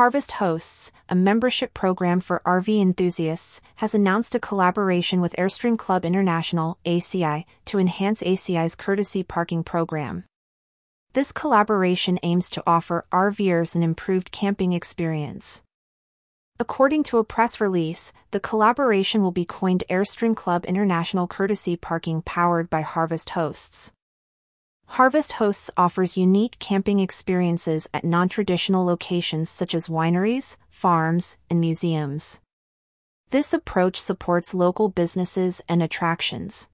Harvest Hosts, a membership program for RV enthusiasts, has announced a collaboration with Airstream Club International (ACI) to enhance ACI's courtesy parking program. This collaboration aims to offer RVers an improved camping experience. According to a press release, the collaboration will be coined Airstream Club International Courtesy Parking powered by Harvest Hosts. Harvest Hosts offers unique camping experiences at non-traditional locations such as wineries, farms, and museums. This approach supports local businesses and attractions.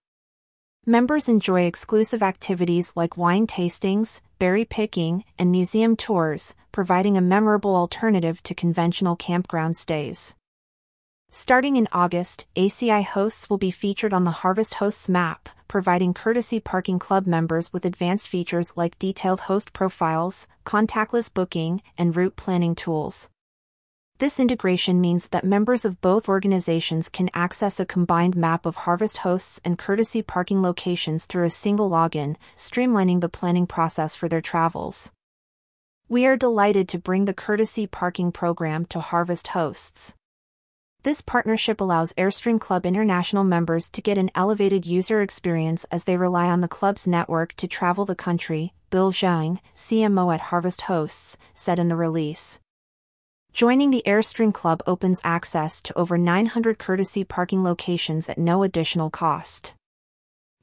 Members enjoy exclusive activities like wine tastings, berry picking, and museum tours, providing a memorable alternative to conventional campground stays. Starting in August, ACI hosts will be featured on the Harvest Hosts map, providing courtesy parking club members with advanced features like detailed host profiles, contactless booking, and route planning tools. This integration means that members of both organizations can access a combined map of Harvest hosts and courtesy parking locations through a single login, streamlining the planning process for their travels. We are delighted to bring the courtesy parking program to Harvest hosts. This partnership allows Airstream Club International members to get an elevated user experience as they rely on the club's network to travel the country, Bill Zhang, CMO at Harvest Hosts, said in the release. Joining the Airstream Club opens access to over 900 courtesy parking locations at no additional cost.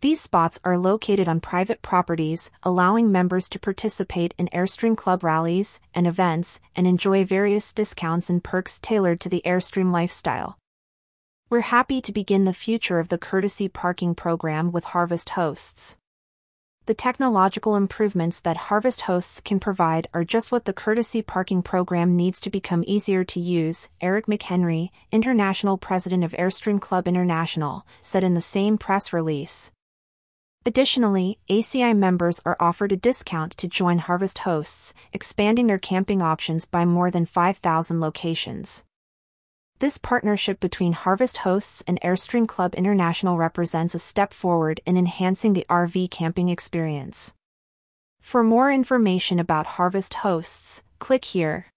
These spots are located on private properties, allowing members to participate in Airstream Club rallies and events and enjoy various discounts and perks tailored to the Airstream lifestyle. We're happy to begin the future of the courtesy parking program with Harvest Hosts. The technological improvements that Harvest Hosts can provide are just what the courtesy parking program needs to become easier to use, Eric McHenry, International President of Airstream Club International, said in the same press release. Additionally, ACI members are offered a discount to join Harvest Hosts, expanding their camping options by more than 5,000 locations. This partnership between Harvest Hosts and Airstream Club International represents a step forward in enhancing the RV camping experience. For more information about Harvest Hosts, click here.